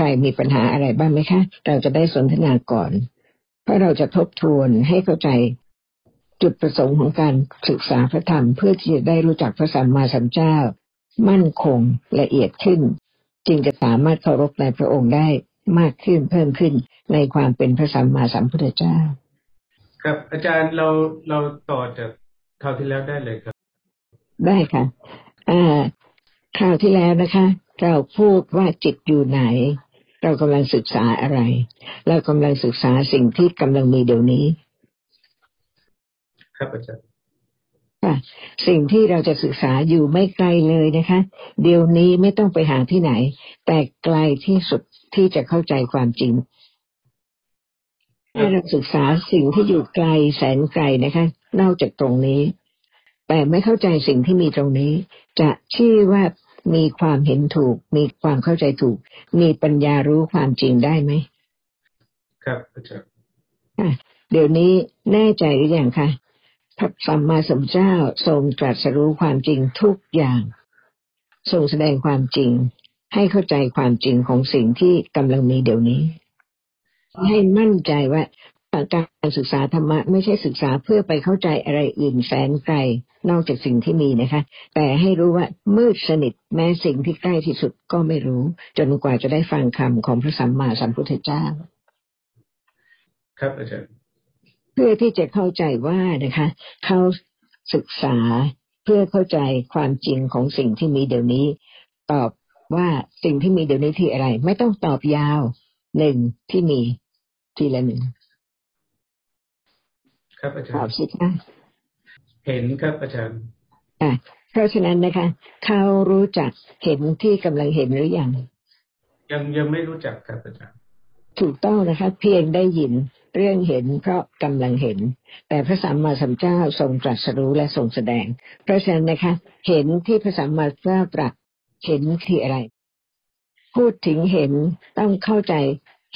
ใครมีปัญหาอะไรบ้างไหมคะ เราจะได้สนทนาก่อน เพราะเราจะทบทวนให้เข้าใจจุดประสงค์ของการศึกษาพระธรรม เพื่อที่จะได้รู้จักพระสัมมาสัมพุทธเจ้า มั่นคงละเอียดขึ้น จึงจะสามารถเคารพในพระองค์ได้มากขึ้นเพิ่มขึ้นในความเป็นพระสัมมาสัมพุทธเจ้า ครับอาจารย์เราเราต่อจากคราวที่แล้วได้เลยครับ ได้ค่ะอ่าคราวที่แล้วนะคะ เราพูดว่าจิตอยู่ไหน เรากำลังศึกษาอะไร เรากำลังศึกษาสิ่งที่กำลังมีเดี๋ยวนี้ ครับอาจารย์ค่ะสิ่งที่เราจะศึกษาอยู่ไม่ไกลเลยนะคะ เดี๋ยวนี้ไม่ต้องไปหาที่ไหน แต่ไกลที่สุดที่จะเข้าใจความจริงให้เราศึกษาสิ่งที่อยู่ไกลแสนไกลนะคะนอกจากตรงนี้ แต่ไม่เข้าใจสิ่งที่มีตรงนี้ จะชื่อว่า มีความเห็นถูก มีความเข้าใจถูก มีปัญญารู้ความจริงได้ไหม ครับอาจารย์ค่ะเดี๋ยวนี้แน่ใจหรือยังคะพระสัมมาสัมพุทธเจ้าทรงตรัสรู้ความจริงทุกอย่าง ทรงแสดงความจริง ให้เข้าใจความจริงของสิ่งที่กำลังมีเดี๋ยวนี้ ให้มั่นใจว่า การศึกษาธรรมะไม่ใช่ศึกษาเพื่อไปเข้าใจอะไรอื่นแสนไกลนอกจากสิ่งที่มีนะคะ แต่ให้รู้ว่ามืดสนิทแม้สิ่งที่ใกล้ที่สุดก็ไม่รู้ จนกว่าจะได้ฟังคำของพระสัมมาสัมพุทธเจ้า ครับอาจารย์เพื่อที่จะเข้าใจว่านะคะ เขาศึกษาเพื่อเข้าใจความจริงของสิ่งที่มีเดี๋ยวนี้ ตอบว่าสิ่งที่มีเดี๋ยวนี้ที่อะไร ไม่ต้องตอบยาวหนึ่งที่มีทีละหนึ่ง ครับอาจารตอบย์สิคะเห็นครับอาจารย์อะเพราะฉะนั้นนะคะ เขารู้จักเห็นที่กำลังเห็นหรือยังยังยังไม่รู้จักครับอาจารย์ถูกต้องนะคะ เพียงได้ยินเรื่องเห็นเพราะกำลังเห็น แต่พระสัมมาสัมพุทธเจ้าทรงตรัสรู้และทรงแสดง เพราะฉะนั้นนะคะ เห็นที่พระสัมมาสัมพุทธเจ้าตรัสเห็นคืออะไร พูดถึงเห็นต้องเข้าใจ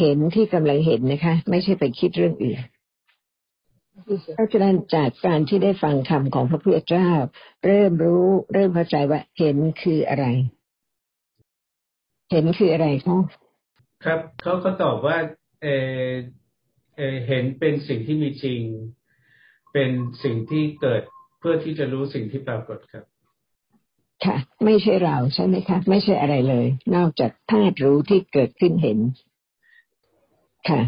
เห็นที่กำลังเห็นนะคะ ไม่ใช่ไปคิดเรื่องอื่น เพราะฉะนั้นจากการที่ได้ฟังคำของพระพุทธเจ้า เริ่มรู้เริ่มเข้าใจว่าเห็นคืออะไร เห็นคืออะไรคะครับเขาก็ตอบว่าเออเออเห็นเป็นสิ่งที่มีจริง เป็นสิ่งที่เกิดเพื่อที่จะรู้สิ่งที่ปรากฏครับ ค่ะ ไม่ใช่เราใช่ไหมคะ ไม่ใช่อะไรเลย นอกจากธาตุรู้ที่เกิดขึ้นเห็น ค่ะ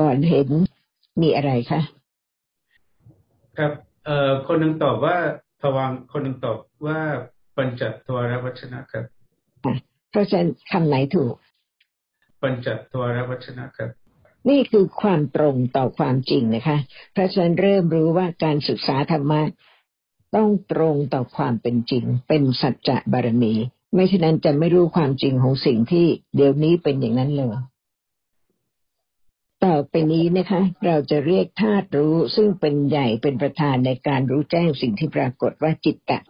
ก่อนเห็นมีอะไรคะ ครับเอ่อคนหนึ่งตอบว่าภวังค์คนหนึ่งตอบว่าปัญจทวรวัชนะครับเพราะฉะนั้นคำไหนถูก ปัญจทวรวัชนะครับ นี่คือความตรงต่อความจริงนะคะ เพราะฉะนั้นเริ่มรู้ว่าการศึกษาธรรมะต้องตรงต่อความเป็นจริง เป็นสัจจะบารมี ไม่ฉะนั้นจะไม่รู้ความจริงของสิ่งที่เดี๋ยวนี้เป็นอย่างนั้นเลย ต่อไปนี้นะคะ เราจะเรียกธาตุรู้ซึ่งเป็นใหญ่เป็นประธานในการรู้แจ้งสิ่งที่ปรากฏว่าจิตตะ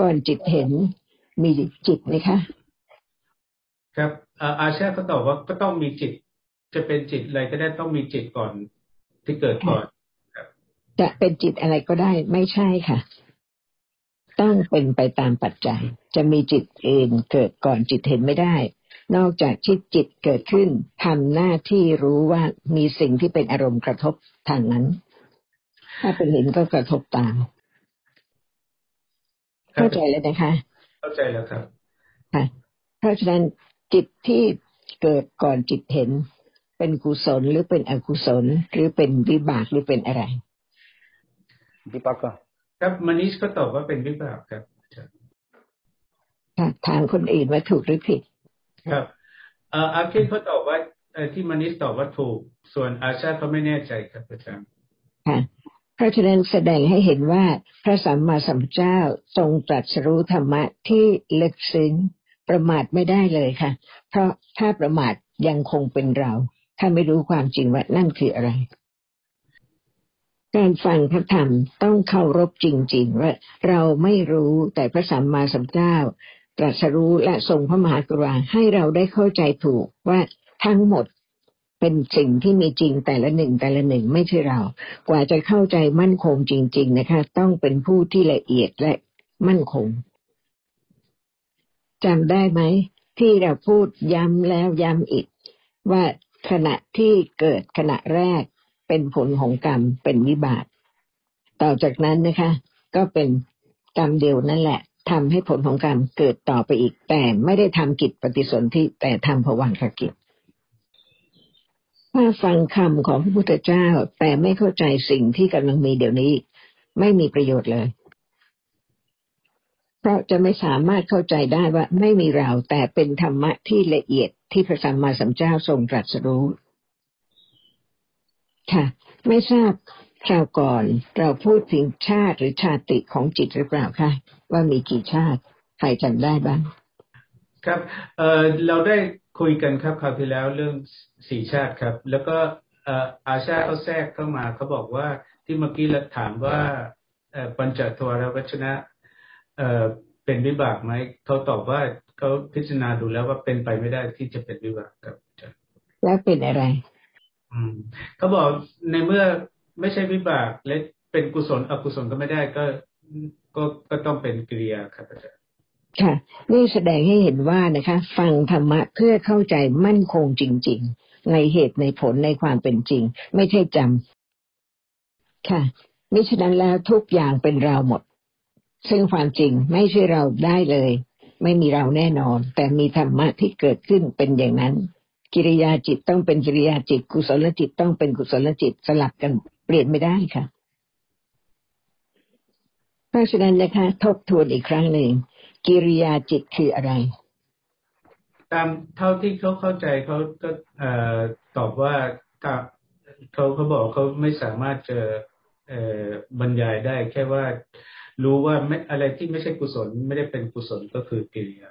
ก่อนจิตเห็นมีจิตไหมคะ ครับเอ่ออาชาเขาตอบว่าก็ต้องมีจิต จะเป็นจิตอะไรก็ได้ต้องมีจิตก่อนที่เกิดก่อนจะเป็นจิตอะไรก็ได้ไม่ใช่ค่ะ ต้องเป็นไปตามปัจจัย จะมีจิตเองเกิดก่อนจิตเห็นไม่ได้ นอกจากที่จิตเกิดขึ้นทำหน้าที่รู้ว่ามีสิ่งที่เป็นอารมณ์กระทบทางนั้น ถ้าเป็นเห็นก็กระทบตามครับเข้าใจแล้วนะคะ เข้าใจแล้วครับค่ะเพราะฉะนั้นจิตที่เกิดก่อนจิตเห็น เป็นกุศลหรือเป็นอกุศล หรือเป็นวิบากหรือเป็นอะไร Vipaka. ครับมานิชก็ตอบว่าเป็นวิบากครับอาจารย์ค่ะถามคนอื่นว่าถูกหรือผิด ครับเอ่ออาเคเขาตอบว่าที่มานิชตอบว่าถูก ส่วนอาชาเขาไม่แน่ใจครับอาจารย์ค่ะเพราะฉะนั้นแสดงให้เห็นว่าพระสัมมาสัมพุทธเจ้าทรงตรัสรู้ธรรมะที่ลึกซึ้งประมาทไม่ได้เลยค่ะ เพราะถ้าประมาทยังคงเป็นเรา ถ้าไม่รู้ความจริงว่านั่นคืออะไร การฟังพระธรรมต้องเคารพจริง ๆ ว่าเราไม่รู้แต่พระสัมมาสัมพุทธเจ้า ตรัสรู้และทรงพระมหากรุณาให้เราได้เข้าใจถูกว่าทั้งหมดเป็นสิ่งที่มีจริงแต่ละหนึ่งแต่ละหนึ่งไม่ใช่เรา กว่าจะเข้าใจมั่นคงจริง ๆ นะคะ ต้องเป็นผู้ที่ละเอียดและมั่นคงจำได้ไหม ที่เราพูดย้ำแล้วย้ำอีก ว่าขณะที่เกิดขณะแรกเป็นผลของกรรมเป็นวิบากต่อจากนั้นนะคะ ก็เป็นกรรมเดียวนั่นแหละ ทำให้ผลของกรรเกิดต่อไปอีก แต่ไม่ได้ทำกิจปฏิสนธิแต่ทำผวังขกิจถ้าฟังคำของพระพุทธเจ้า แต่ไม่เข้าใจสิ่งที่กำลังมีเดี๋ยวนี้ ไม่มีประโยชน์เลย เพราะจะไม่สามารถเข้าใจได้ว่าไม่มีเราแต่เป็นธรรมะที่ละเอียดที่พระสัมมาสัมพุทธเจ้าทรงตรัสรู้ค่ะ ไม่ทราบ คราวก่อนเราพูดถึงชาติหรือชาติของจิตหรือเปล่าคะว่ามีกี่ชาติ ใครจำได้บ้าง ครับเออเราได้คุยกันครับคราวที่แล้วเรื่องสี่ชาติครับ แล้วก็เอ่ออาชาเขาแทรกเข้ามาเขาบอกว่าที่เมื่อกี้เราถามว่าเอ่อปัญจทวารวัชนะเอ่อเป็นวิบากไหมเขาตอบว่าเขาพิจารณาดูแล้วว่าเป็นไปไม่ได้ที่จะเป็นวิบากครับอาจารย์แล้วเป็นอะไร อืมเขาบอกในเมื่อ ไม่ใช่วิบากและเป็นกุศลอกุศลก็ไม่ได้ก็ก็ก็ต้องเป็นกิริยาครับอาจารย์ค่ะนี่แสดงให้เห็นว่านะคะ ฟังธรรมะเพื่อเข้าใจมั่นคงจริง ๆ ในเหตุในผลในความเป็นจริง ไม่ใช่จำค่ะมิฉะนั้นแล้วทุกอย่างเป็นเราหมด ซึ่งความจริงไม่ใช่เราได้เลย ไม่มีเราแน่นอน แต่มีธรรมะที่เกิดขึ้นเป็นอย่างนั้น กิริยาจิตต้องเป็นกิริยาจิต กุศลจิตต้องเป็นกุศลจิตสลับกันเปลี่ยนไม่ได้ค่ะเพราะฉะนั้นนะคะ ทบทวนอีกครั้งหนึ่งกิริยาจิตคืออะไร ตามเท่าที่เขาเข้าใจเขาก็ตอบว่ากับเขาเขาบอกเขาไม่สามารถจะเอ่อบรรยายได้ แค่ว่ารู้ว่าไม่อะไรที่ไม่ใช่กุศล ไม่ได้เป็นกุศลก็คือกิริยา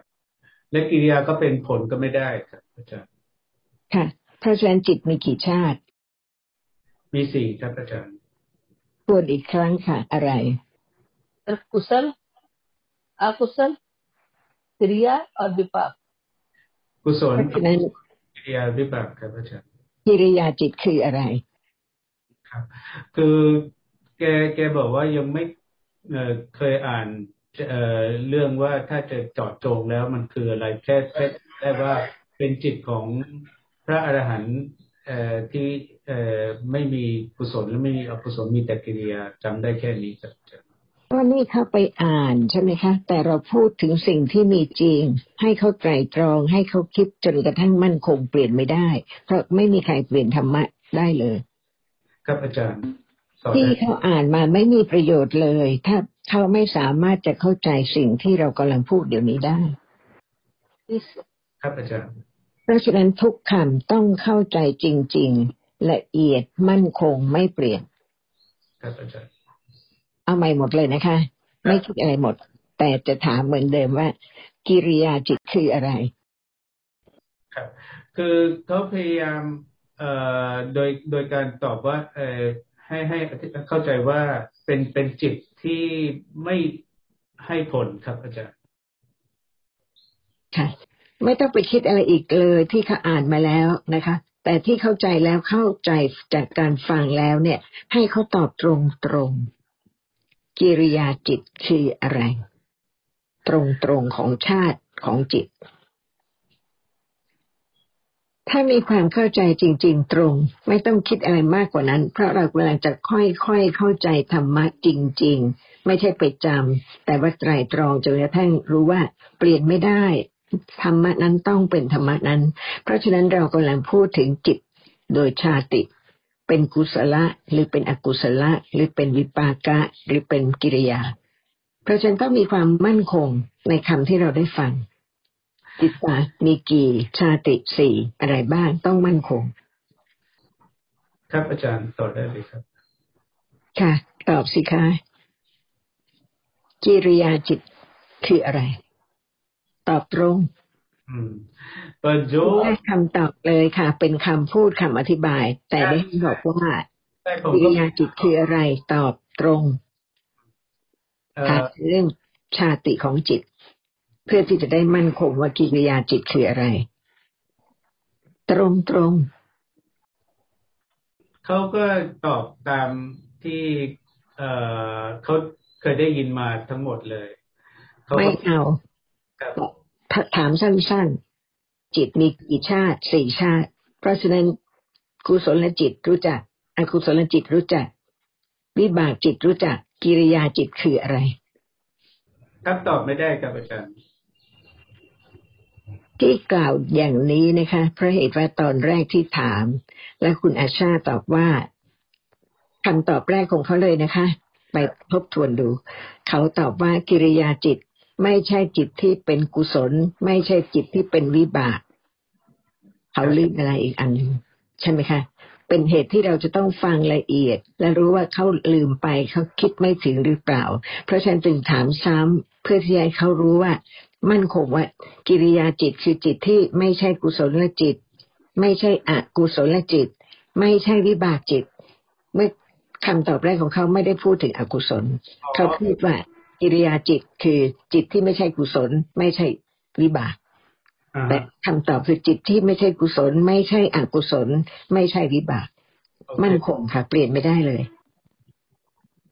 และกิริยาก็เป็นผลก็ไม่ได้ครับอาจารย์ ค่ะพระอาจารย์จิตมีกี่ชาติ มีสี่ครับอาจารย์พูดอีกครั้งค่ะ อะไรกุศลอกุศลกริยาหรือวิปากกุศลกิริยาวิบากครับอาจารย์กิริยาจิตคืออะไร ครับ คือแกแกบอกว่ายังไม่เคยอ่านเรื่องว่าถ้าจะจอดจงแล้วมันคืออะไรแค่แค่ได้ว่าเป็นจิตของ พระอรหันต์เอ่อที่เอ่อไม่มีกุศลและไม่มีอกุศลมีแต่กิริยาจำได้แค่นี้ครับอาจารย์ว่านี่เขาไปอ่านใช่ไหมคะ แต่เราพูดถึงสิ่งที่มีจริง ให้เขาไตรตรอง ให้เขาคิดจนกระทั่งมั่นคงเปลี่ยนไม่ได้ เพราะไม่มีใครเปลี่ยนธรรมะได้เลยครับอาจารย์สอนที่ได้เขาอ่านมาไม่มีประโยชน์เลย ถ้าเขาไม่สามารถจะเข้าใจสิ่งที่เรากำลังพูดเดี๋ยวนี้ได้ इस ครับอาจารย์ เพราะฉะนั้นทุกคำต้องเข้าใจจริง ๆ ละเอียดมั่นคงไม่เปลี่ยนครับอาจารย์เอาใหม่หมดเลยนะคะ ไม่คิดอะไรหมด แต่จะถามเหมือนเดิมว่า กิริยาจิตคืออะไร ครับ คือเขาพยายามเอ่อโดยโดยการตอบว่าเอ่อให้ให้เข้าใจว่าเป็นเป็นจิตที่ไม่ให้ผลครับอาจารย์ค่ะ ไม่ต้องไปคิดอะไรอีกเลยที่เขาอ่านมาแล้วนะคะ แต่ที่เข้าใจแล้วเข้าใจจากการฟังแล้วเนี่ย ให้เขาตอบตรงตรงกิริยาจิตคืออะไร ตรงตรงของชาติของจิต ถ้ามีความเข้าใจจริง ๆ ตรง ไม่ต้องคิดอะไรมากกว่านั้น เพราะเรากำลังจะค่อยๆเข้าใจธรรมะจริง ๆ ไม่ใช่ไปจำแต่ว่าไตรตรองจนกระทั่งรู้ว่า เปลี่ยนไม่ได้ ธรรมะนั้นต้องเป็นธรรมะนั้น เพราะฉะนั้นเรากำลังพูดถึงจิตโดยชาติ เป็นกุศละหรือเป็นอกุศละหรือเป็นวิปากะหรือเป็นกิริยา เพราะฉะนั้นต้องมีความมั่นคงในคำที่เราได้ฟัง จิตตามีกี่ชาติสี่อะไรบ้างต้องมั่นคง ครับอาจารย์ต่อได้เลยครับ ค่ะ ตอบสิคะกิริยาจิตคืออะไร ตอบตรงอืมประโยชได้น์คำตอบเลยค่ะ เป็นคำพูดคำอธิบาย แต่ได้บอกว่าแต่ผมกิก็ริยาจิตคืออะไรตอบตรงเอ่ค่ะอเรื่องชาติของจิต เพื่อที่จะได้มั่นคงว่ากิริยาจิตคืออะไร ตรงตรงเขาก็ตอบตามที่ เอ่อเขาเคยได้ยินมาทั้งหมดเลยเขาๆไม่ก็เอาครับ ถถามสั้นจิตมีกี่ชาติสี่ชาติ เพราะฉะนั้นกุศลจิตรู้จัก อกุศลจิตรู้จัก วิบากจิตรู้จัก กิริยาจิตคืออะไร ครับตอบไม่ได้ครับอาจารย์ที่กล่าวอย่างนี้นะคะ เพราะเหตุว่าตอนแรกที่ถาม และคุณอาชาตอบว่าคำตอบแรกของเขาเลยนะคะ ไปทบทวนดู เขาตอบว่ากิริยาจิต ไม่ใช่จิตที่เป็นกุศล ไม่ใช่จิตที่เป็นวิบากเขาลืมอะไรอีกอันหนึ่งใช่ไหมคะ เป็นเหตุที่เราจะต้องฟังละเอียด และรู้ว่าเขาลืมไปเขาคิดไม่ถึงหรือเปล่า เพราะฉันจึงถามซ้ำเพื่อที่ให้เขารู้ว่า มั่นคงว่ากิริยาจิตคือจิตที่ไม่ใช่กุศลจิต ไม่ใช่อกุศลจิต ไม่ใช่วิบากจิต เมื่อคำตอบแรกของเขาไม่ได้พูดถึงอกุศล เขาพูดว่า กิริยาจิตคือจิตที่ไม่ใช่กุศล ไม่ใช่วิบากอ่าแต่คำตอบคือจิตที่ไม่ใช่กุศล ไม่ใช่อกุศล ไม่ใช่วิบากโอเคมั่นคงค่ะ เปลี่ยนไม่ได้เลย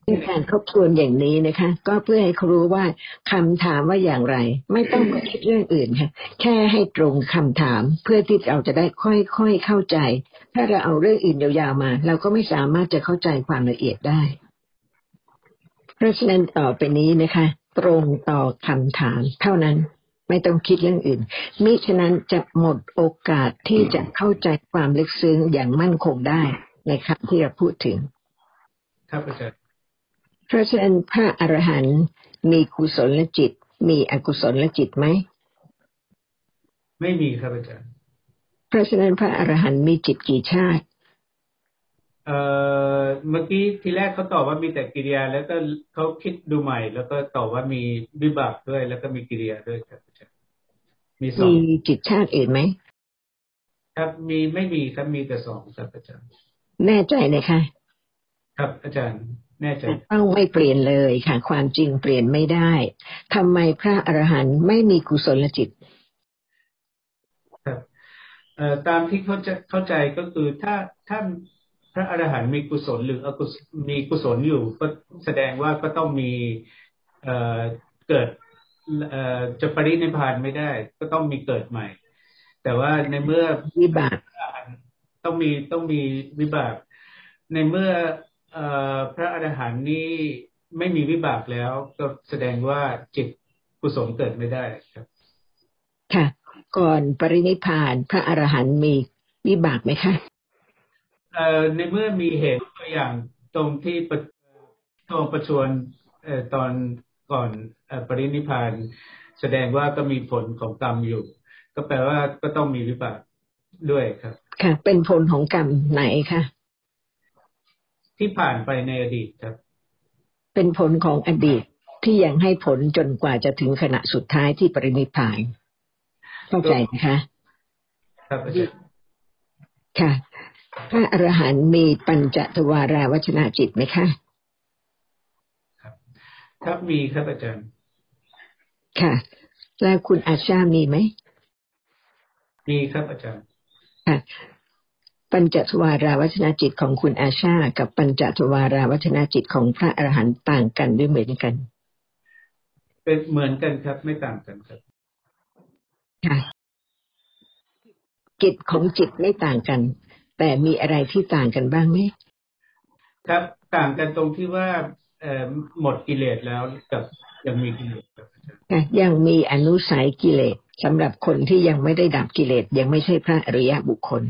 เป็นการทบทวนอย่างนี้นะคะ ก็เพื่อให้เขารู้ว่าคำถามว่าอย่างไร ไม่ต้องมาคิดเรื่องอื่นค่ะ แค่ให้ตรงคำถามเพื่อที่เราจะได้ค่อยๆเข้าใจ ถ้าเราเอาเรื่องอื่นยาวๆมา เราก็ไม่สามารถจะเข้าใจความละเอียดได้ เพราะฉะนั้นต่อไปนี้นะคะ ตรงต่อคำถาม เท่านั้นไม่ต้องคิดเรื่องอื่น มิฉะนั้นจะหมดโอกาสที่จะเข้าใจความลึกซึ้งอย่างมั่นคงได้ในคำที่เราพูดถึง ครับอาจารย์เพราะฉะนั้นพระอรหันต์มีกุศลจิต มีอกุศลจิตไหม ไม่มีครับอาจารย์ เพราะฉะนั้นพระอรหันต์มีจิตกี่ชาติ เอ่อเมื่อกี้ทีแรกเขาตอบว่ามีแต่กิริยา แล้วก็เขาคิดดูใหม่ แล้วก็ตอบว่ามีวิบากด้วย แล้วก็มีกิริยาด้วยครับอาจารย์มีสอมีงจิตชาติอื่นไหมครับมีไม่มีครับมีแต่สองครับอาจารย์ แน่ใจนะคะครับอาจารย์แน่ใจต้องไม่เปลี่ยนเลยค่ะ ความจริงเปลี่ยนไม่ได้ทำไมพระอรหันต์ไม่มีกุศลจิตครับเอ่อตามที่เขาจะเข้าใจก็คือถ้าถ้า พระอรหันต์มีกุศลหรืออกุศมีกุศลอยู่ก็แสดงว่าก็ต้องมีเอ่อเกิดเอ่อจะปรินิพานไม่ได้ ก็ต้องมีเกิดใหม่ แต่ว่าในเมื่อวิบากต้องมีต้องมีวิบาก ในเมื่อเอ่อพระอรหันต์นี้ไม่มีวิบากแล้ว ก็แสดงว่าจิตกุศลเกิดไม่ได้ครับ ค่ะ ก่อนปรินิพานพระอรหันต์มีวิบากไหมคะ ในเมื่อมีเหตุตัวอย่างตรงที่ประตรงประชวรเอ่อตอนก่อนเอ่อปรินิพพานแสดงว่าก็มีผลของกรรมอยู่ ก็แปลว่าก็ต้องมีวิบากด้วยครับ ค่ะ เป็นผลของกรรมไหนคะที่ผ่านไปในอดีตครับ เป็นผลของอดีตที่ยังให้ผลจนกว่าจะถึงขณะสุดท้ายที่ปรินิพพานเข้าใจนะคะ ครับอาจารย์ค่ะ พระอรหันต์มีปัญจทวาราวัชนะจิตไหมคะครับมีครับอาจารย์ ค่ะ แล้วคุณอาชามีไหมมีครับอาจารย์ค่ะปัญจทวาราวัชนะจิตของคุณอาชา กับปัญจทวาราวัชนะจิตของพระอรหันต์ต่างกันหรือเหมือนกัน เป็นเหมือนกันครับ ไม่ต่างกันครับค่ะจิตของจิตไม่ต่างกัน แต่มีอะไรที่ต่างกันบ้างไหมครับต่างกันตรงที่ว่าเอ่อหมดกิเลสแล้วกับยังมีกิเลสครับอาจารย์ค่ะยังมีอนุสัยกิเลสสำหรับคนที่ยังไม่ได้ดับกิเลสยังไม่ใช่พระอริยบุคคล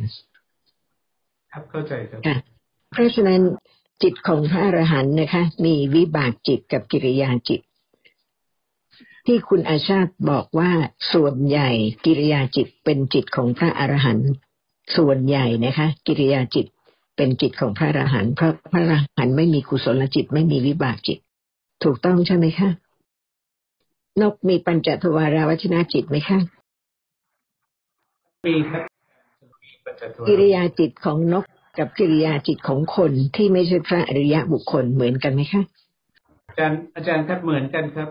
ครับเข้าใจครับค่ะเพราะฉะนั้นจิตของพระอรหันต์นะคะ มีวิบากจิตกับกิริยาจิต ที่คุณอาชาติบอกว่าส่วนใหญ่กิริยาจิตเป็นจิตของพระอรหันต์ ส่วนใหญ่นะคะ กิริยาจิตเป็นจิตของพระอรหันต์เพราะพระอรหันต์ไม่มีกุศลจิตไม่มีวิบากจิต ถูกต้องใช่ไหมคะนกมีปัญจทวาราวัชนะจิตไหมคะมีครับมีปัจจัยตัวกิริยาจิตของนกกับกิริยาจิตของคนที่ไม่ใช่พระอริยบุคคลเหมือนกันไหมคะอาจารย์อาจารย์ครับเหมือนกันครับ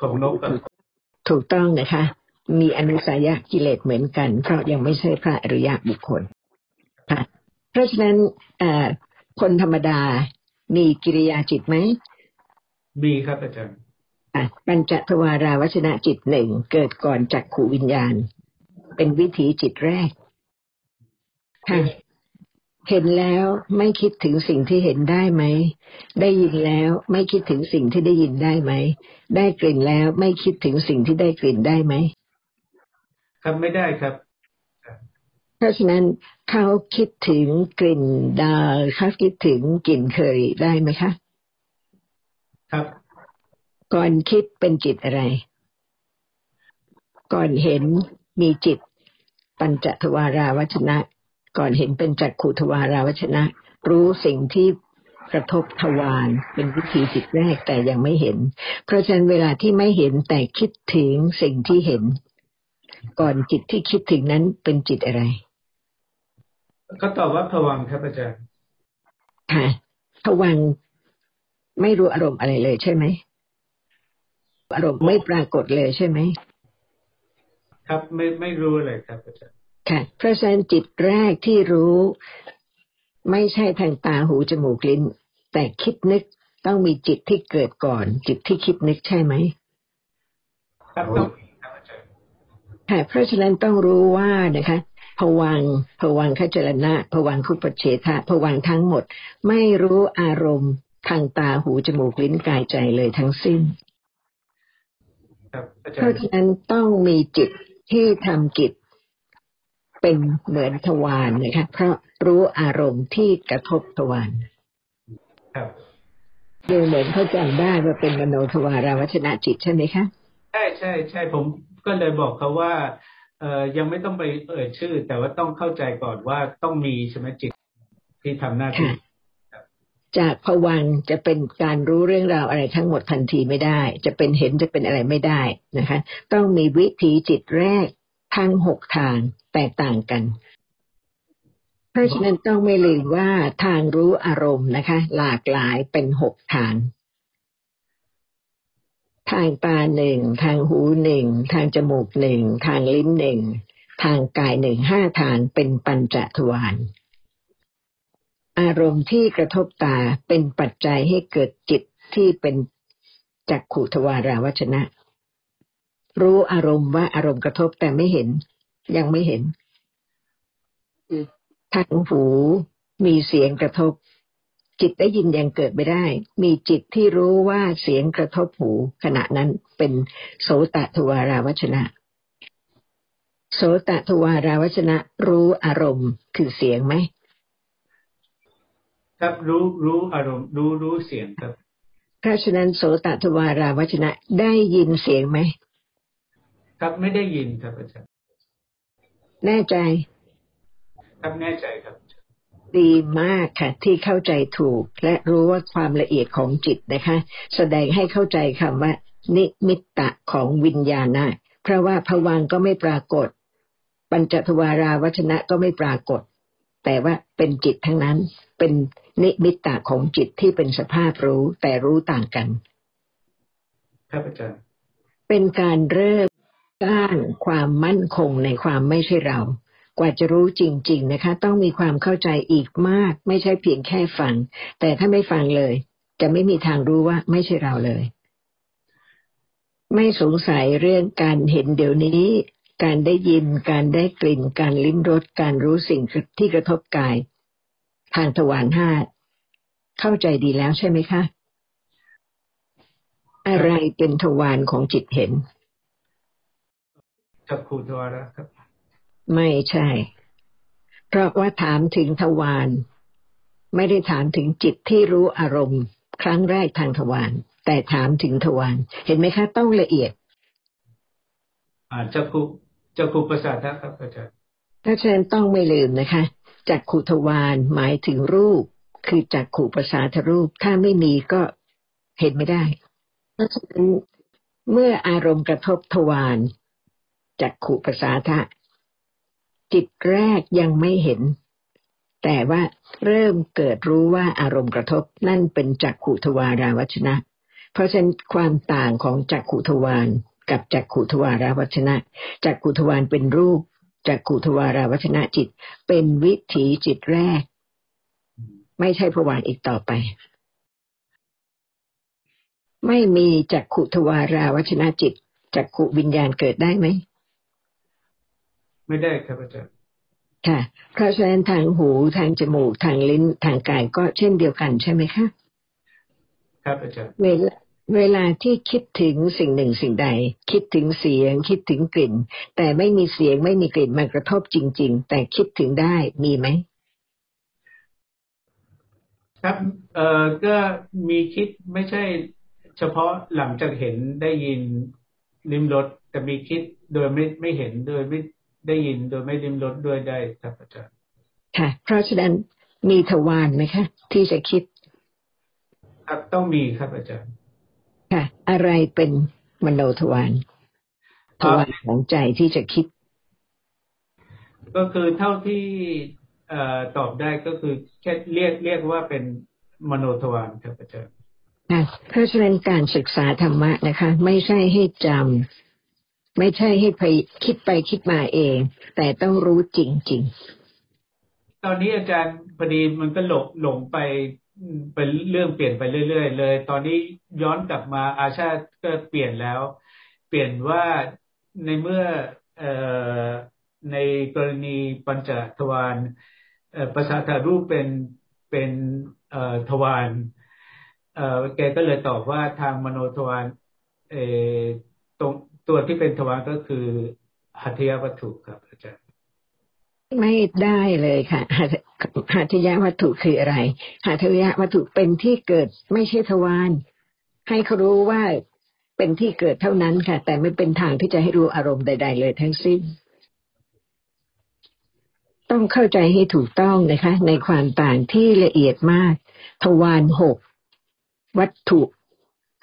ของนกกับถูกต้องนะคะ มีอนุสัยกิเลสเหมือนกัน เพราะยังไม่ใช่พระอริยบุคคลค่ะเพราะฉะนั้นเอ่อคนธรรมดามีกิริยาจิตไหมมีครับอาจารย์อะปัญจทวาราวัชนะจิตหนึ่งเกิดก่อนจากขูวิญญาณ เป็นวิถีจิตแรกค่ะเห็นแล้วไม่คิดถึงสิ่งที่เห็นได้ไหม ได้ยินแล้วไม่คิดถึงสิ่งที่ได้ยินได้ไหม ได้กลิ่นแล้วไม่คิดถึงสิ่งที่ได้กลิ่นได้ไหม ครับไม่ได้ครับ เพราะฉะนั้นเขาคิดถึงกลิ่นดาเขาคิดถึงกลิ่นเคยได้ไหมคะ ครับ ก่อนคิดเป็นจิตอะไร ก่อนเห็นมีจิต ปัญจทวาราวัชนะ ก่อนเห็นเป็นจักขุทวาราวัชนะ รู้สิ่งที่กระทบทวารเป็นวิธีจิตแรกแต่ยังไม่เห็น เพราะฉะนั้นเวลาที่ไม่เห็นแต่คิดถึงสิ่งที่เห็น ก่อนจิตที่คิดถึงนั้นเป็นจิตอะไร ก็ตอบว่าผวังค์ครับอาจารย์ค่ะผวังค์ไม่รู้อารมณ์อะไรเลยใช่ไหมอารมณ์ไม่ปรากฏเลยใช่ไหมครับไม่ไม่รู้เลยครับอาจารย์ค่ะเพราะฉะนั้นจิตแรกที่รู้ ไม่ใช่ทางตาหูจมูกลิ้น แต่คิดนึกต้องมีจิตที่เกิดก่อน จิตที่คิดนึกใช่ไหมครับ ค่ะเพราะฉะนั้นต้องรู้ว่านะคะผวังค์ผวังคจรณะผวังคุปเฉทะผวังค์ทั้งหมด ไม่รู้อารมณ์ทางตาหูจมูกลิ้นกายใจเลยทั้งสิ้นครับอาจาเพรราะย์ฉะนั้นต้องมีจิตที่ทำกิจเป็นเหมือนทวารนะคะเพราะรู้อารมณ์ที่กระทบทวารครับดูเหมือนเขาจำได้ว่าเป็นมโนทวาราวัชนะจิตใช่ไหมคะ ใช่ใช่ใช่ผม ก็เลยบอกเขาว่าเออยังไม่ต้องไปเอ่ยชื่อ แต่ว่าต้องเข้าใจก่อนว่าต้องมีใช่ไหมจิตที่ทำหน้าที่จากผวังจะเป็นการรู้เรื่องราวอะไรทั้งหมดทันทีไม่ได้ จะเป็นเห็นจะเป็นอะไรไม่ได้นะคะ ต้องมีวิถีจิตแรกทั้งหกทางแตกต่างกันเพราะฉะนั้นต้องไม่ลืมว่าทางรู้อารมณ์นะคะ หลากหลายเป็นหกทาง ทางตาหนึ่งทางหูหนึ่งทางจมูกหนึ่งทางลิ้นหนึ่งทางกายหนึ่งห้าทางเป็นปัญจทวารอารมณ์ที่กระทบตาเป็นปัจจัยให้เกิดจิตที่เป็นจักขุทวาราวัชนะ รู้อารมณ์ว่าอารมณ์กระทบแต่ไม่เห็น ยังไม่เห็นทางหูมีเสียงกระทบ จิตได้ยินยังเกิดไม่ได้ มีจิตที่รู้ว่าเสียงกระทบหูขณะนั้นเป็นโสตทวาราวัชนะ โสตทวาราวัชนะรู้อารมณ์คือเสียงไหม ครับรู้รู้อารมณ์ รู้รู้เสียงครับเพราะฉะนั้นโสตทวาราวัชนะได้ยินเสียงไหม ครับไม่ได้ยินครับอาจารย์แน่ใจ ครับแน่ใจครับ ดีมากค่ะ ที่เข้าใจถูก และรู้ว่าความละเอียดของจิตนะคะ แสดงให้เข้าใจคำว่า นิมิตตะของวิญญาณนะเพราะว่าผวังค์ก็ไม่ปรากฏ ปัญจทวาราวัชนะก็ไม่ปรากฏ แต่ว่าเป็นจิตทั้งนั้น เป็นนิมิตตะของจิตที่เป็นสภาพรู้แต่รู้ต่างกัน ครับอาจารย์เป็นการเริ่มสร้างความมั่นคงในความไม่ใช่เราก ว่าจะรู้จริง ๆนะคะ ต้องมีความเข้าใจอีกมาก ไม่ใช่เพียงแค่ฟัง แต่ถ้าไม่ฟังเลย จะไม่มีทางรู้ว่าไม่ใช่เราเลย ไม่สงสัยเรื่องการเห็นเดี๋ยวนี้ การได้ยิน การได้กลิ่น การลิ้มรส การรู้สิ่งที่กระทบกาย ทางทวารห้าเข้าใจดีแล้วใช่ไหมคะ อะไรเป็นทวารของจิตเห็นจักขุทวาระครับ ไม่ใช่ เพราะว่าถามถึงทวารไม่ได้ถามถึงจิตที่รู้อารมณ์ ครั้งแรกทางทวารแต่ถามถึงทวารเห็นไหมคะ ต้องละเอียด อ่าจักขุจักขุประสาทะครับอาจารย์ถ้าฉะนั้นต้องไม่ลืมนะคะจักขุทวารหมายถึงรูป คือจักขุประสาทรูป ถ้าไม่มีก็เห็นไม่ได้ เพราะฉะนั้นเมื่ออารมณ์กระทบทวารจักขุประสาทะ จิตแรกยังไม่เห็น แต่ว่าเริ่มเกิดรู้ว่าอารมณ์กระทบนั่นเป็นจักขุทวาราวัชนะ เพราะฉะนั้นความต่างของจักขุทวารกับจักขุทวาราวัชนะจักขุทวารเป็นรูปจักขุทวาราวัชนะจิต เป็นวิถีจิตแรก ไม่ใช่ผวานอีกต่อไป ไม่มีจักขุทวาราวัชนะจิตจักขุวิญญาณเกิดได้ไหม ไม่ได้ครับอาจารย์ค่ะ เพราะฉะนั้นทางหูทางจมูกทางลิ้นทางกายก็เช่นเดียวกันใช่ไหมคะครับอาจารย์เวลาเวลาที่คิดถึงสิ่งหนึ่งสิ่งใด คิดถึงเสียง คิดถึงกลิ่น แต่ไม่มีเสียงไม่มีกลิ่นมากระทบจริง ๆ แต่คิดถึงได้มีไหมครับเอ่อก็มีคิดไม่ใช่เฉพาะหลังจากเห็นได้ยินลิมรสแต่มีคิดโดยไม่ไม่เห็นโดยไม่ ได้ยินโดยไม่ลิมรสด้วยได้ครับอาจารย์ค่ะ เพราะฉะนั้นมีทวารไหมคะที่จะคิด ครับต้องมีครับอาจารย์ ค่ะ อะไรเป็นมโนทวารทวารของใจที่จะคิด ก็คือเท่าที่เอ่อตอบได้ก็คือแค่เรียกเรียกว่าเป็นมโนทวารครับอาจารย์ค่ะเพราะฉะนั้นการศึกษาธรรมะนะคะ ไม่ใช่ให้จำ ไม่ใช่ให้ไปคิดไปคิดมาเอง แต่ต้องรู้จริงตอนนี้อาจารย์พอดีมันก็หลงหลงไปเป็นเรื่องเปลี่ยนไปเรื่อย ๆ เลย ตอนนี้ย้อนกลับมาอาชาติก็เปลี่ยนแล้ว เปลี่ยนว่าในเมื่ออในกรณีปัญจทวารภาษาทารูปเป็นเป็นทวารเอ่อแกก็เลยตอบว่าทางมโนทวารตรง ตัวที่เป็นทวารก็คือหัตถยวัตถุครับ อาจารย์ไม่ได้เลยค่ะหัตหัตถยวัตถุคืออะไรหัตถยวัตถุเป็นที่เกิดไม่ใช่ทวารให้เขารู้ว่าเป็นที่เกิดเท่านั้นค่ะ แต่ไม่เป็นทางที่จะให้รู้อารมณ์ใด ๆ เลยทั้งสิ้น ต้องเข้าใจให้ถูกต้องนะคะ ในความต่างที่ละเอียดมาก ทวารหกวัตถุ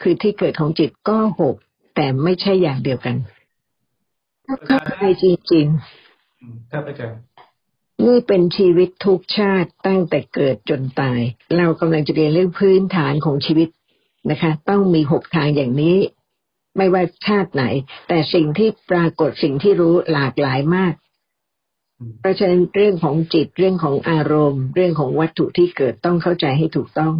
คือที่เกิดของจิตก็หก แต่ไม่ใช่อย่างเดียวกันถ้าเข้าใจจริงอืมครับอาจารย์ๆนี่เป็นชีวิตทุกชาติตั้งแต่เกิดจนตาย เรากำลังจะเรียนเรื่องพื้นฐานของชีวิตนะคะ ต้องมีหกทางอย่างนี้ ไม่ว่าชาติไหน แต่สิ่งที่ปรากฏสิ่งที่รู้หลากหลายมากอืมเพราะฉะนั้นเรื่องของจิตเรื่องของอารมณ์ เรื่องของวัตถุที่เกิดต้องเข้าใจให้ถูกต้อง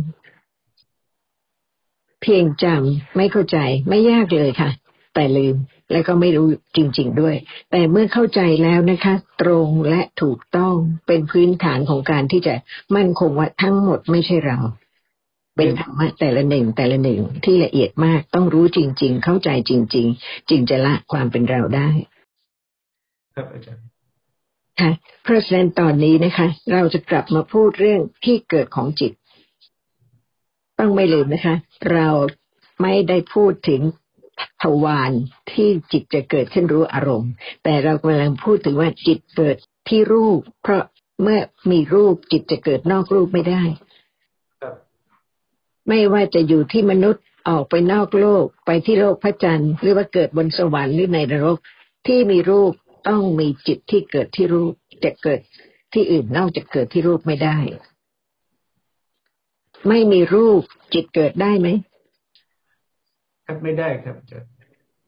เพียงจำไม่เข้าใจไม่ยากเลยค่ะ แต่ลืมและก็ไม่รู้จริง ๆด้วย แต่เมื่อเข้าใจแล้วนะคะ ตรงและถูกต้องเป็นพื้นฐานของการที่จะมั่นคงว่าทั้งหมดไม่ใช่เรา เป็นธรรมะแต่ละหนึ่งแต่ละหนึ่งที่ละเอียดมากต้องรู้จริง ๆ เข้าใจจริง ๆ จึงจะละความเป็นเราได้ ครับอาจารย์ค่ะเพราะฉะนั้นตอนนี้นะคะ เราจะกลับมาพูดเรื่องที่เกิดของจิต ต้องไม่ลืมนะคะ เราไม่ได้พูดถึงทวารที่จิตจะเกิดขึ้นรู้อารมณ์ แต่เรากำลังพูดถึงว่าจิตเกิดที่รูป เพราะเมื่อมีรูปจิตจะเกิดนอกรูปไม่ได้ไม่ว่าจะอยู่ที่มนุษย์ออกไปนอกโลก ไปที่โลกพระจันทร์หรือว่าเกิดบนสวรรค์หรือในนรก ที่มีรูปต้องมีจิตที่เกิดที่รูปจะเกิดที่อื่นนอกจากเกิดที่รูปไม่ได้ ไม่มีรูปจิตเกิดได้ไหมครับไม่ได้ครับอาจารย์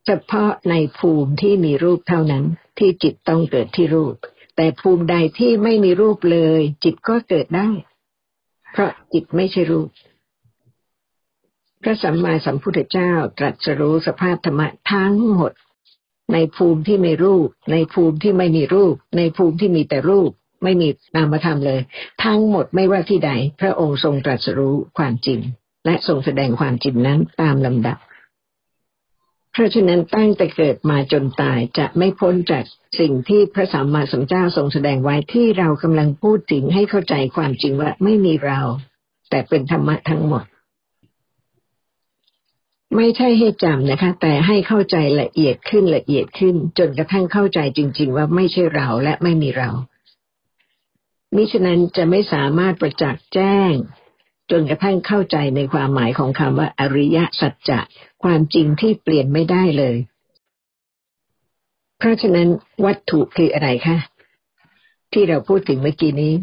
เฉพาะในภูมิที่มีรูปเท่านั้น ที่จิตต้องเกิดที่รูป แต่ภูมิใดที่ไม่มีรูปเลย จิตก็เกิดได้ เพราะจิตไม่ใช่รูป พระสัมมาสัมพุทธเจ้าตรัสรู้สภาพธรรมะทั้งหมด ในภูมิที่มีรูป ในภูมิที่ไม่มีรูป ในภูมิที่มีแต่รูป ไม่มีนามธรรมเลย ทั้งหมดไม่ว่าที่ใด พระองค์ทรงตรัสรู้ความจริง และทรงแสดงความจริงนั้นตามลำดับ เพราะฉะนั้นตั้งแต่เกิดมาจนตายจะไม่พ้นจากสิ่งที่พระสัมมาสัมพุทธเจ้าทรงแสดงไว้ที่เรากำลังพูดถึงให้เข้าใจความจริงว่าไม่มีเรา แต่เป็นธรรมะทั้งหมดไม่ใช่ให้จำนะคะ แต่ให้เข้าใจละเอียดขึ้นละเอียดขึ้น จนกระทั่งเข้าใจจริง ๆ ว่าไม่ใช่เราและไม่มีเรา มิฉะนั้นจะไม่สามารถประจักษ์แจ้ง จนกระทั่งเข้าใจในความหมายของคำว่าอริยสัจจะความจริงที่เปลี่ยนไม่ได้เลย เพราะฉะนั้นวัตถุคืออะไรคะที่เราพูดถึงเมื่อกี้นี้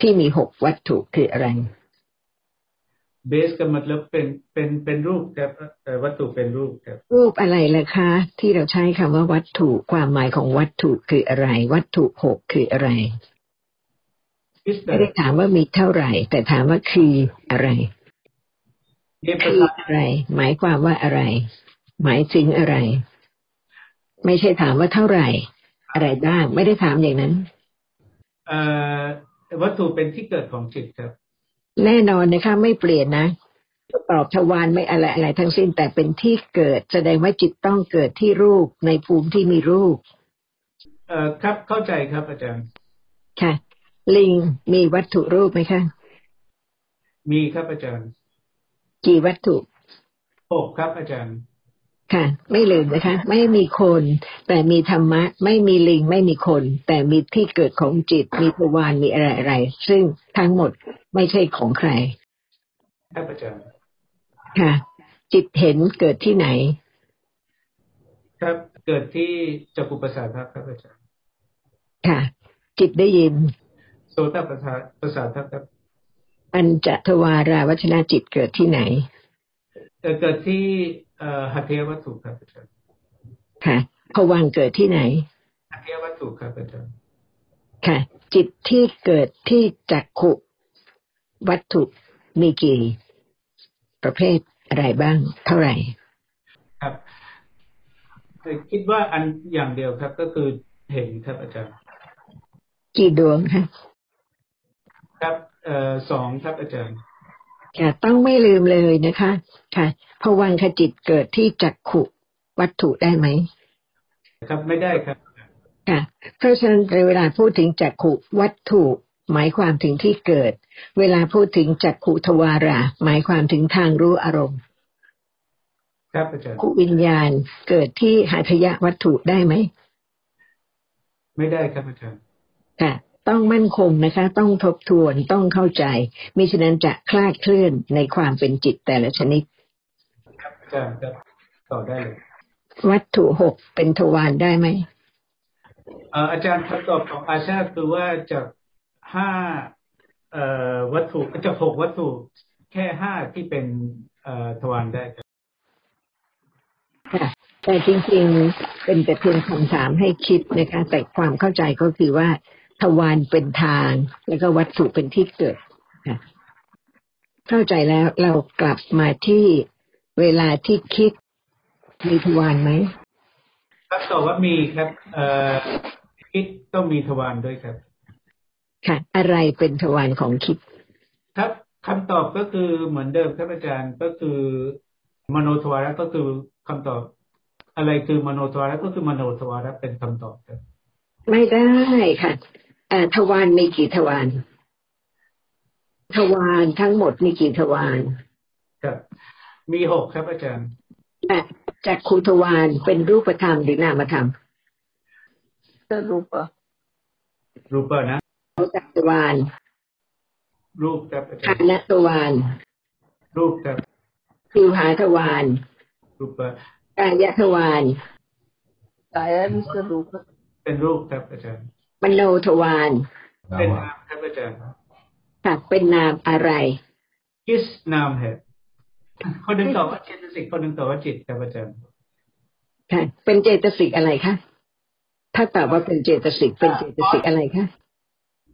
ที่มีหกวัตถุคืออะไรเบสก็มันแล้วเป็นเป็นเป็นรูปครับเอ่อวัตถุเป็นรูปครับรูปอะไรล่ะคะ ที่เราใช้คำว่าวัตถุความหมายของวัตถุคืออะไร วัตถุหกคืออะไรพิสเตอ ไม่ได้ร์ถามว่ามีเท่าไหร่ แต่ถามว่าคืออะไรนี่ภาคือษาอะไร หมายความว่าอะไร หมายถึงอะไร ไม่ใช่ถามว่าเท่าไหร่ อะไรบ้าง ไม่ได้ถามอย่างนั้น เอ่อวัตถุเป็นที่เกิดของจิตครับ แน่นอนนะคะ ไม่เปลี่ยนนะตอบทวารไม่อะไรอะไรทั้งสิ้นแต่เป็นที่เกิด แสดงว่าจิตต้องเกิดที่รูปในภูมิที่มีรูป เอ่อครับเข้าใจครับอาจารย์ค่ะ ลิงมีวัตถุรูปไหมคะ มีครับอาจารย์ กี่วัตถุหกครับอาจารย์ ค่ะ ไม่ลืมนะคะ ไม่มีคน แต่มีธรรมะ ไม่มีลิงไม่มีคน แต่มีที่เกิดของจิต มีทวารมีอะไรอะไร ซึ่งทั้งหมดไม่ใช่ของใคร ครับอาจารย์ ค่ะ จิตเห็นเกิดที่ไหน ครับเกิดที่จักรุประสาทครับอาจารย์ ค่ะ จิตได้ยิน โสตประสาทประสาทครับอัญจทวาราวัชนาจิตเกิดที่ไหนเอ่อเกิดที่เอ่อหัตถยวัตถุครับอาจารย์ค่ะผวังค์เกิดที่ไหนหัตถยวัตถุครับอาจารย์ค่ะ จิตที่เกิดที่จักขุวัตถุมีกี่ประเภทอะไรบ้าง เท่าไหร่ ครับแต่คิดว่าอันอย่างเดียวครับ ก็คือเห็นครับอาจารย์ กี่ดวงคะ ครับเอ่อสองครับอาจารย์ค่ะต้องไม่ลืมเลยนะคะ ค่ะผวังคจิตเกิดที่จักขุวัตถุได้ไหม ครับไม่ได้ครับค่ะเพราะฉะนั้นเวลาพูดถึงจักขุวัตถุหมายความถึงที่เกิด เวลาพูดถึงจักขุทวารา หมายความถึงทางรู้อารมณ์ครับอาจารย์ขุวิญญาณเกิดที่หัตถยวัตถุได้ไหม ไม่ได้ครับอาจารย์ค่ะ ต้องมั่นคงนะคะ ต้องทบทวนต้องเข้าใจมิฉะนั้นจะคลาดเคลื่อนในความเป็นจิตแต่ละชนิดครับอาจารย์ครับต่อได้เลยวัตถุหกเป็นทวารได้ไหมเอ่ออาจารย์คำตอบของอาชาคือว่าจากห้าเอ่อวัตถุจากหกวัตถุแค่ห้าที่เป็นเอ่อทวารได้ครับค่ะแต่จริงๆเป็นแต่เพียงคำถามให้คิดนะคะ แต่ความเข้าใจก็คือว่า ทวารเป็นทาง แล้วก็วัตถุเป็นที่เกิดค่ะเข้าใจแล้วเรากลับมาที่เวลาที่คิดมีทวารไหมครับตอบว่ามีครับเอ่อคิดต้องมีทวารด้วยครับ ค่ะ อะไรเป็นทวารของคิด ครับคำตอบก็คือเหมือนเดิมครับอาจารย์ก็คือ มโนทวาระก็คือคำตอบ อะไรคือมโนทวาระก็คือมโนทวาระเป็นคำตอบครับไม่ได้ค่ะเอ่อ ทวารมีกี่ทวารทวารทั้งหมดมีกี่ทวารครับ มีหกครับอาจารย์อะจากคูทวารเป็นรูปธรรมหรือนามธรรม Sarupa. รูปเปอร์นะจักรวาลรูปครับอาจาคารย์นทวารรูปครับคิวหาทวารรูปเปอร์กายทวาร Kaya भी Sarupa. เป็นรูปครับอาจารย์ มโนทวารเป็นนามครับอาจารย์ค่ะเป็นนามอะไร คิสนามเหตุคนหนึ่งตอบว่าเจตสิกคนหนึ่งตอบว่าจิตครับอาจารย์ค่ะเป็นเจตสิกอะไรคะถ้าตอบว่าเป็นเจตสิกเป็นเจตสิกอะไรคะ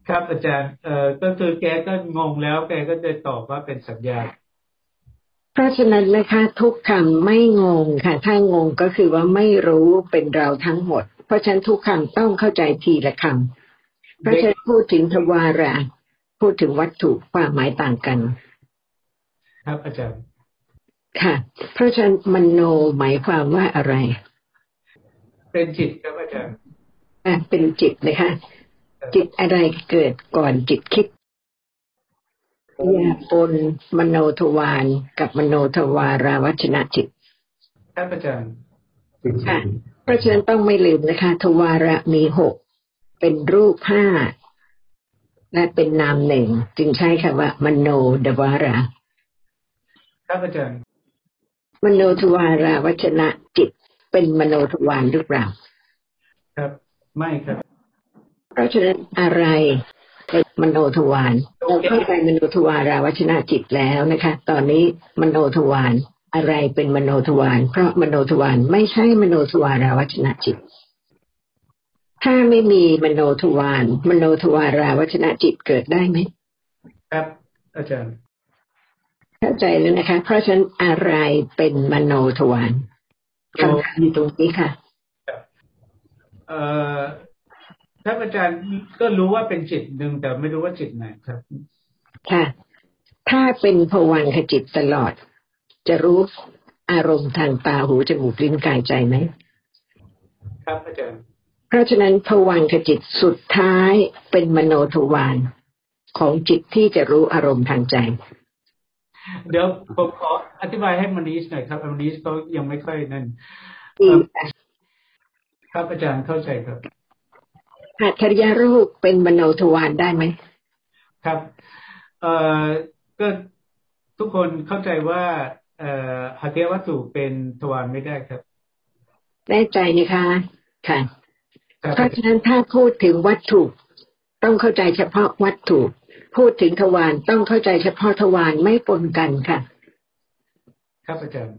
ครับอาจารย์ เอ่อก็คือแกก็งงแล้วแกก็เลยตอบว่าเป็นสัญญา เพราะฉะนั้นนะคะ ทุกคำไม่งงค่ะ ถ้างงก็คือว่าไม่รู้เป็นเราทั้งหมดเพ ราะฉะนั้นทุกคำต้องเข้าใจทีละคำเพราะฉะนั้นพูดถึงทวาระพูดถึงวัตถุความหมายต่างกัน ครับอาจารย์ ค่ะ เพราะฉะนั้นมโนหมายความว่าอะไร เป็นจิตครับอาจารย์อะเป็นจิตนะคะจิตอะไรเกิดก่อนจิตคิดอย่าปนมโนทวารกับมโนทวาราวัชนะจิตครับอาจารย์ค่ะ เพราะฉะนั้นต้องไม่ลืมนะคะ ทวาระมีหกเป็นรูปห้าและเป็นนามหนึ่งจึงใช้คำว่ามโนดวาราครับอาจารย์มโนทวาราวัชนะจิตเป็นมโนทวารหรือเปล่าครับ ไม่ครับ เพราะฉะนั้นอะไรเป็นมโนทวารเราเข้าใจมโนทวาราวัชนาจิตแล้วนะคะ ตอนนี้มโนทวาร อะไรเป็นมโนทวาร เพราะมโนทวารไม่ใช่มโนทวาราวัชนาจิต ถ้าไม่มีมโนทวาร มโนทวาราวัชนาจิตเกิดได้ไหม ครับ อาจารย์ เข้าใจแล้วนะคะ เพราะฉะนั้นอะไรเป็นมโนทวารคำถามอยู่ตรงนี้ค่ะเอ่อท่านอาจารย์ก็รู้ว่าเป็นจิตหนึ่งแต่ไม่รู้ว่าจิตไหนครับ ค่ะ ถ้าเป็นภวังคจิตตลอด จะรู้อารมณ์ทางตาหูจมูกลิ้นกายใจไหมครับอาจารย์เพราะฉะนั้นภวังคจิตสุดท้ายเป็นมโนทวารของจิตที่จะรู้อารมณ์ทางใจ เดี๋ยวผมขออธิบายให้มนีชหน่อยครับมนีชเขายังไม่ค่อยนั่นดีครับอาจารย์เข้าใจครับหัตถริยรูปเป็นมโนทวารได้ไหมครับ เอ่อก็ทุกคนเข้าใจว่า เอ่อหัตถยวัตถุเป็นทวารไม่ได้ครับแน่ใจนะคะค่ะครับเพราะฉะนั้นถ้าพูดถึงวัตถุ ต้องเข้าใจเฉพาะวัตถุ พูดถึงทวารต้องเข้าใจเฉพาะทวารไม่ปนกันค่ะ ครับอาจารย์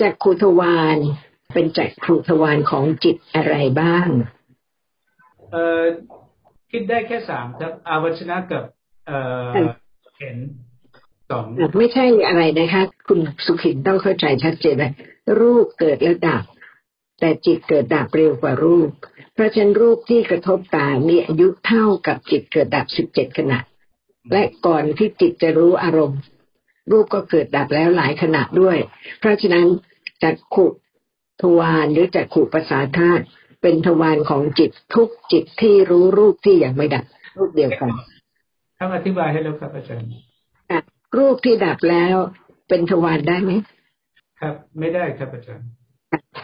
จักขุทวารเป็นจักขุทวารของจิตอะไรบ้าง เอ่อคิดได้แค่สามครับ อาวัชนะกับ เอ่อเห็น สองไม่ใช่อะไรนะคะ คุณสุขินต้องเข้าใจชัดเจนเลยรูปเกิดแล้วดับ แต่จิตเกิดดับเร็วกว่ารูป เพราะฉะนั้นรูปที่กระทบตามีอายุเท่ากับจิตเกิดดับสิบเจ็ดขณะ และก่อนที่จิตจะรู้อารมณ์ รูปก็เกิดดับแล้วหลายขณะด้วย เพราะฉะนั้นจักขุทวารหรือจักขุประสาทธาตุเป็นทวารของจิตทุกจิตที่รู้รูปที่ยังไม่ดับรูปเดียวกันครับอธิบายให้แล้วครับอาจารย์อะ รูปที่ดับแล้วเป็นทวารได้ไหมครับ ไม่ได้ครับอาจารย์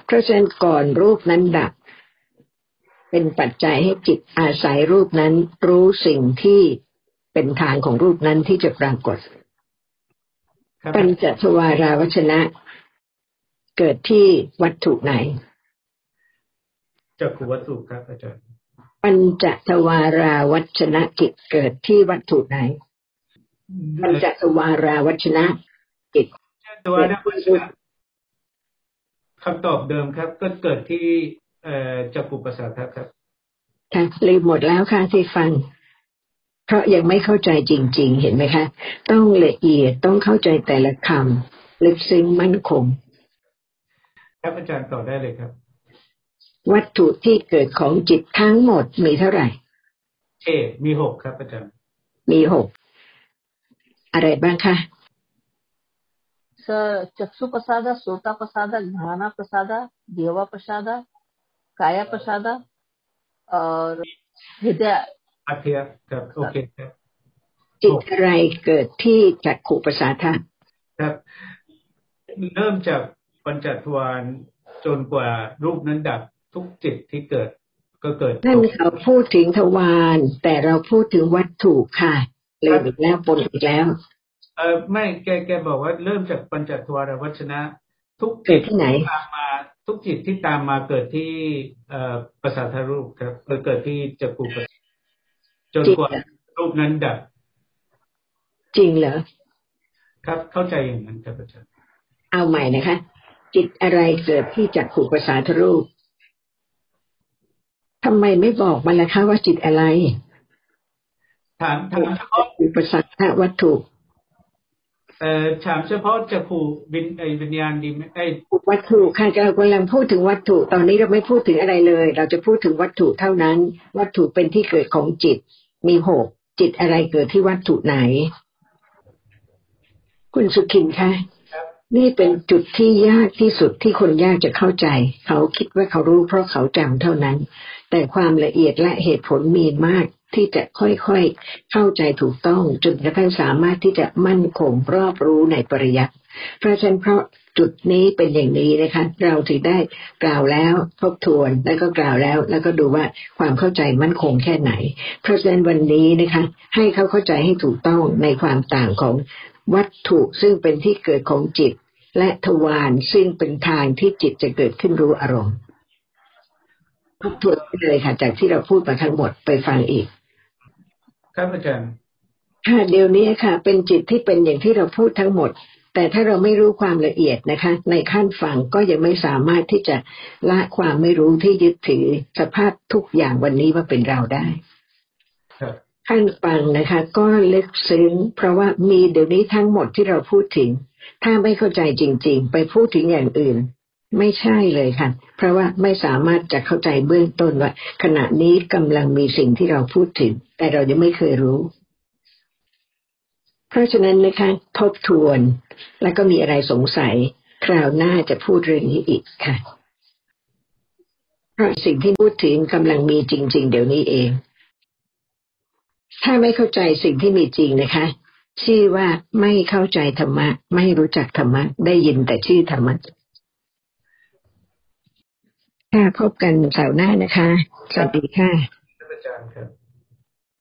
เพราะฉะนั้นก่อนรูปนั้นดับ เป็นปัจจัยให้จิตอาศัยรูปนั้น รู้สิ่งที่เป็นทางของรูปนั้นที่จะปรากฏครับปัญจทวาราวัชนะ เกิดที่วัตถุไหนจักขุวัตถุครับอาจารย์ปัญจทวาราวัชนะจิตเกิดที่วัตถุไหน ปัญจทวาราวัชนะจิตตัวนักวิชาคำตอบเดิมครับ ก็เกิดที่เอ่อจักขุประสาทครับค่ะลืมหมดแล้วค่ะที่ฟัง เพราะยังไม่เข้าใจจริง ๆ เห็นไหมคะ ต้องละเอียดต้องเข้าใจแต่ละคำลึกซึ้งมั่นคงครับอาจารย์ต่อได้เลยครับ วัตถุที่เกิดของจิตทั้งหมดมีเท่าไหร่เอมีหกครับอาจารย์มีหก อะไรบ้างคะ स चक्षु प्रसाद सोता प्रसाद घ्राना प्रसाद देवा प्रसाद काया प्रसाद और हृदय อัธยะครับ โอเคครับ จิตอะไรเกิดที่จักขุประสาทะ ครับ เริ่มจากปัญจทวารจนกว่ารูปนั้นดับทุกจิตที่เกิด ก็เกิด นั่นเขาพูดถึงทวารแต่เราพูดถึงวัตถุค่ะเ ลยอีกแล้วปนอีกแล้ว เออไม่แกแกบอกว่าเริ่มจากปัญจทวารวัชนะ ทุกเกิจิดตที่ไหนตามมาทุกจิตที่ตามมาเกิดที่เอ่อประสาทรูปครับเออเกิดที่จักรุประสาทจนกว่ารูปนั้นดับ จริงเหรอครับเข้าใจอย่างนั้นครับอาจารย์เอาใหม่นะคะ จิตอะไรเกิดที่จักขุประสาทรูปทำไมไม่บอกมาล่ะคะว่าจิตอะไร ถามถามเฉพาะอุปสรรควัตถุเอ่อถามเฉพาะจักรูวิญไอวิญญาณดีไหมไอวัตถุค่ะเรากำลังพูดถึงวัตถุ ตอนนี้เราไม่พูดถึงอะไรเลย เราจะพูดถึงวัตถุเท่านั้น วัตถุเป็นที่เกิดของจิต มีหกจิตอะไรเกิดที่วัตถุไหน คุณสุขินคะครับ นี่เป็นจุดที่ยากที่สุดที่คนยากจะเข้าใจ เขาคิดว่าเขารู้เพราะเขาจำเท่านั้น แต่ความละเอียดและเหตุผลมีมากที่จะค่อยๆ เข้าใจถูกต้องจนกระทั่งสามารถที่จะมั่นคงรอบรู้ในปริยัติเพราะฉะนั้นเพราะจุดนี้เป็นอย่างนี้นะคะ เราถึงได้กล่าวแล้วทบทวนแล้วก็กล่าวแล้ว แล้วก็ดูว่าความเข้าใจมั่นคงแค่ไหน เพราะฉะนั้นวันนี้นะคะ ให้เขาเข้าใจให้ถูกต้องในความต่างของวัตถุซึ่งเป็นที่เกิดของจิต และทวารซึ่งเป็นทางที่จิตจะเกิดขึ้นรู้อารมณ์ทบทวนไปเลยค่ะ จากที่เราพูดมาทั้งหมดไปฟังอีก ครับอาจารย์ค่ะเดี๋ยวนี้ค่ะ เป็นจิตที่เป็นอย่างที่เราพูดทั้งหมด แต่ถ้าเราไม่รู้ความละเอียดนะคะ ในขั้นฟังก็ยังไม่สามารถที่จะละความไม่รู้ที่ยึดถือสภาพทุกอย่างวันนี้ว่าเป็นเราได้ครับขั้นฟังนะคะ ก็ลึกซึ้งเพราะว่ามีเดี๋ยวนี้ทั้งหมดที่เราพูดถึง ถ้าไม่เข้าใจจริง ๆ ไปพูดถึงอย่างอื่น ไม่ใช่เลยค่ะ เพราะว่าไม่สามารถจะเข้าใจเบื้องต้นว่า ขณะนี้กำลังมีสิ่งที่เราพูดถึง แต่เรายังไม่เคยรู้ เพราะฉะนั้นนะคะ ทบทวน แล้วก็มีอะไรสงสัย คราวหน้าจะพูดเรื่องนี้อีกค่ะเพราะสิ่งที่พูดถึงกำลังมีจริง ๆ เดี๋ยวนี้เอง ถ้าไม่เข้าใจสิ่งที่มีจริงนะคะ ชื่อว่าไม่เข้าใจธรรมะ ไม่รู้จักธรรมะ ได้ยินแต่ชื่อธรรมะค่ะพบกันเสาร์หน้านะคะ สวัสดีค่ะอาจารย์ครับ